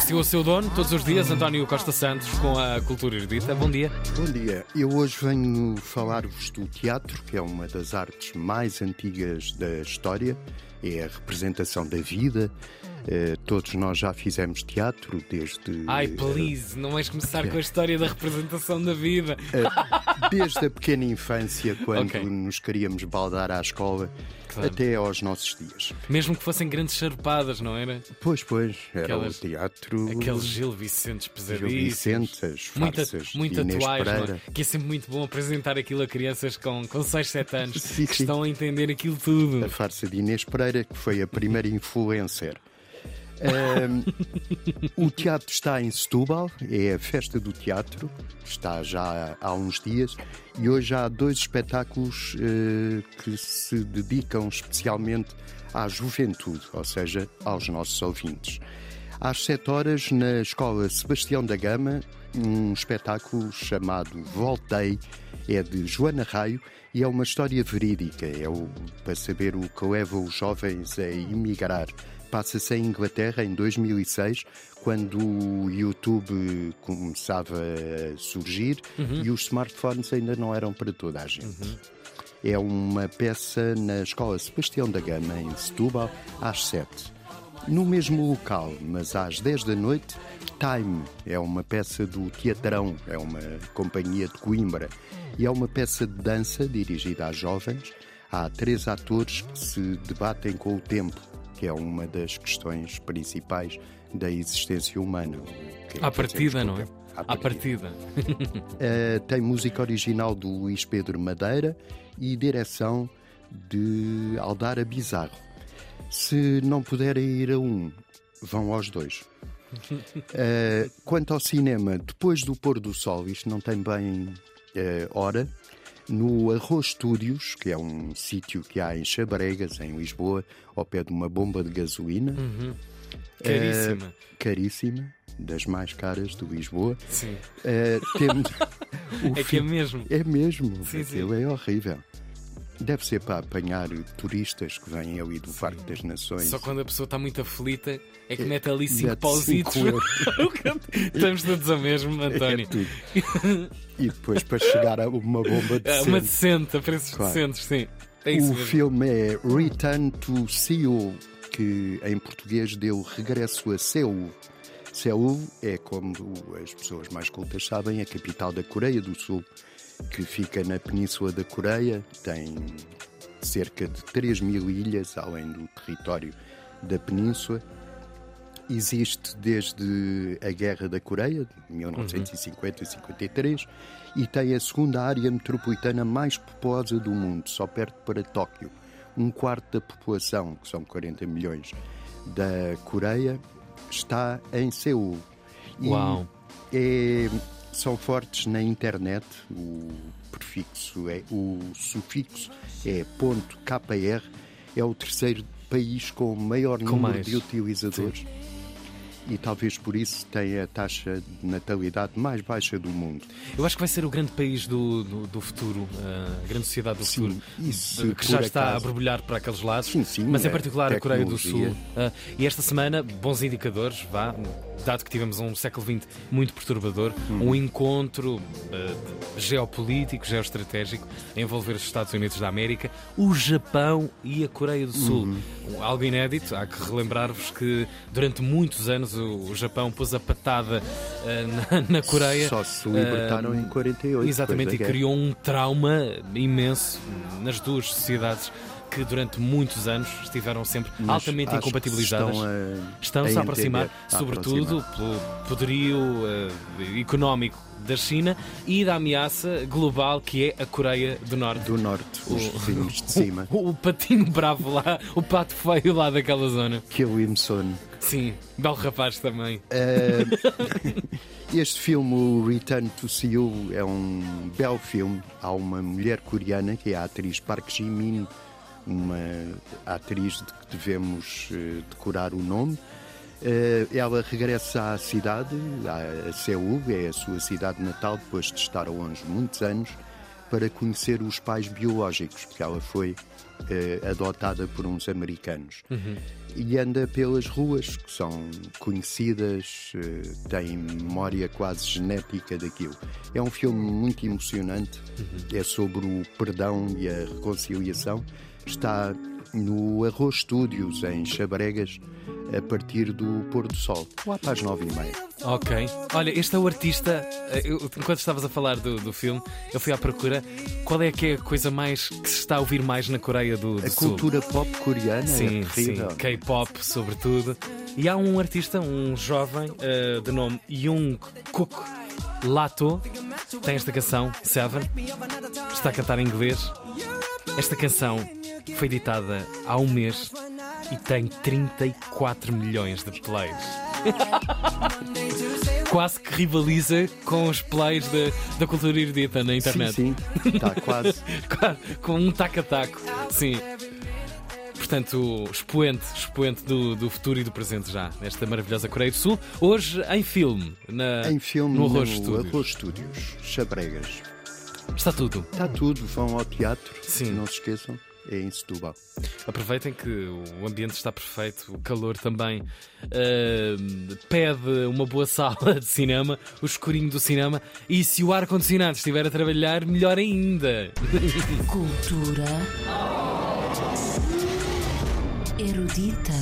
Seu, o seu dono, todos os dias, António Costa Santos, com a Cultura Erudita. Bom dia. Bom dia. Eu hoje venho falar-vos do teatro, que é uma das artes mais antigas da história, é a representação da vida. Uh, todos nós já fizemos teatro desde. Ai, please, não vais começar com a história da representação da vida. Uh, desde a pequena infância, quando okay. nos queríamos baldar à escola, claro. até aos nossos dias. Mesmo que fossem grandes charpadas, não era? Pois, pois, era Aquelas, o teatro. Aqueles Gil Vicentes pesadíssimos. Gil Vicentes, as farsas atuais, Pereira. É? que é sempre muito bom apresentar aquilo a crianças com, com 6, 7 anos sim, que sim. estão a entender aquilo tudo. A farsa de Inês Pereira, que foi a primeira influencer o teatro está em Setúbal, é a festa do teatro, está já há uns dias, e hoje há dois espetáculos uh, que se dedicam especialmente à juventude, ou seja, aos nossos ouvintes. Às sete horas, na Escola Sebastião da Gama, um espetáculo chamado Voltei, é de Joana Raio e é uma história verídica, é o, para saber o que leva os jovens a emigrar passa-se em Inglaterra em 2006, quando o YouTube começava a surgir uhum. e os smartphones ainda não eram para toda a gente. Uhum. É uma peça na Escola Sebastião da Gama, em Setúbal, às 7. No mesmo local, mas às 10 da noite, Time é uma peça do Teatrão, é uma companhia de Coimbra, e é uma peça de dança dirigida a jovens. Há três atores que se debatem com o tempo que é uma das questões principais da existência humana. É à partida, não é? À partida. uh, tem música original do Luís Pedro Madeira e direção de Aldara Bizarro. Se não puderem ir a um, vão aos dois. Uh, quanto ao cinema, depois do pôr do sol, isto não tem bem uh, hora, no Arroz Studios, que é um sítio que há em Chabregas, em Lisboa, ao pé de uma bomba de gasolina. Uhum. Caríssima. Uh, caríssima, das mais caras de Lisboa. Sim. Uh, temos é que é mesmo. É mesmo. Sim, sim. é horrível. Deve ser para apanhar turistas que vêm ali do Parque das Nações. Só quando a pessoa está muito aflita é que é, mete ali 5 pausitos. Estamos todos ao mesmo, António. É e depois para chegar a uma bomba de Uma decente, a preços claro. decentes, sim. É o mesmo. filme é Return to Seoul, que em português deu Regresso a Seul. Seul é, como as pessoas mais cultas sabem, a capital da Coreia do Sul que fica na Península da Coreia, tem cerca de 3 mil ilhas, além do território da Península. Existe desde a Guerra da Coreia, de 1950-53, e tem a segunda área metropolitana mais populosa do mundo, só perto para Tóquio. Um quarto da população, que são 40 milhões, da Coreia, está em Seul. Uau! é são fortes na internet. O prefixo é o sufixo é .kr. É o terceiro país com o maior com número mais. de utilizadores. Sim e talvez por isso tenha a taxa de natalidade mais baixa do mundo. Eu acho que vai ser o grande país do, do, do futuro, a grande sociedade do sim, futuro, isso, que já está acaso. a borbulhar para aqueles lados, sim, sim, mas em particular a Coreia do Sul. Uh, e esta semana, bons indicadores, vá, dado que tivemos um século XX muito perturbador, hum. um encontro uh, geopolítico, geoestratégico, a envolver os Estados Unidos da América, o Japão e a Coreia do Sul. Hum. Algo inédito, há que relembrar-vos que durante muitos anos o Japão pôs a patada uh, na, na, Coreia. Só se libertaram uh, em 48. Exatamente, e criou um trauma imenso nas duas sociedades que durante muitos anos estiveram sempre Mas altamente incompatibilizadas. Estão a, estão-se a, a aproximar, a sobretudo aproximar. pelo poderio uh, económico da China e da ameaça global que é a Coreia do Norte. Do Norte, os o, vizinhos de cima. O, o, patinho bravo lá, o pato feio lá daquela zona. Kill him son. Sim, belo rapaz também. Uh, este filme, o Return to Seoul, é um belo filme. Há uma mulher coreana que é a atriz Park Ji-min, uma atriz de que devemos uh, decorar o nome. Uh, ela regressa à cidade, a Seul, é a sua cidade natal, depois de estar longe muitos anos. para conhecer os pais biológicos, porque ela foi eh, adotada por uns americanos. Uhum. E anda pelas ruas que são conhecidas, eh, tem memória quase genética daquilo. É um filme muito emocionante, Uhum. é sobre o perdão e a reconciliação. Está no Arroz Studios, em Chabregas, a partir do pôr do sol, lá para as nove e meia. Ok. Olha, este é o artista. eh, eu- enquanto estavas a falar do, do filme, eu fui à procura. Qual é que é a coisa mais que se está a ouvir mais na Coreia do, do A Sul? cultura pop coreana Sim, é sim. terrível. K-pop, sobretudo. E há um artista, um jovem, eh, de nome Jung Kook Lato, tem esta canção, Seven. Está a cantar em inglês. Esta canção foi editada há um mês e tem 34 milhões de plays. Quase que rivaliza com os plays da, da cultura erudita na internet. Sim, sim, está quase. com um taco-taco. Sim. Portanto, expoente, expoente do, do futuro e do presente já, nesta maravilhosa Coreia do Sul. Hoje em filme, na, Em filme no Arroz Studios. Arroz Studios, Chabregas. Está tudo. Está tudo, vão ao teatro, Sim. não se esqueçam, em Setúbal. Aproveitem que o ambiente está perfeito, o calor também ah, pede uma boa sala de cinema, o escurinho do cinema, e se o ar-condicionado estiver a trabalhar, melhor ainda. Cultura erudita.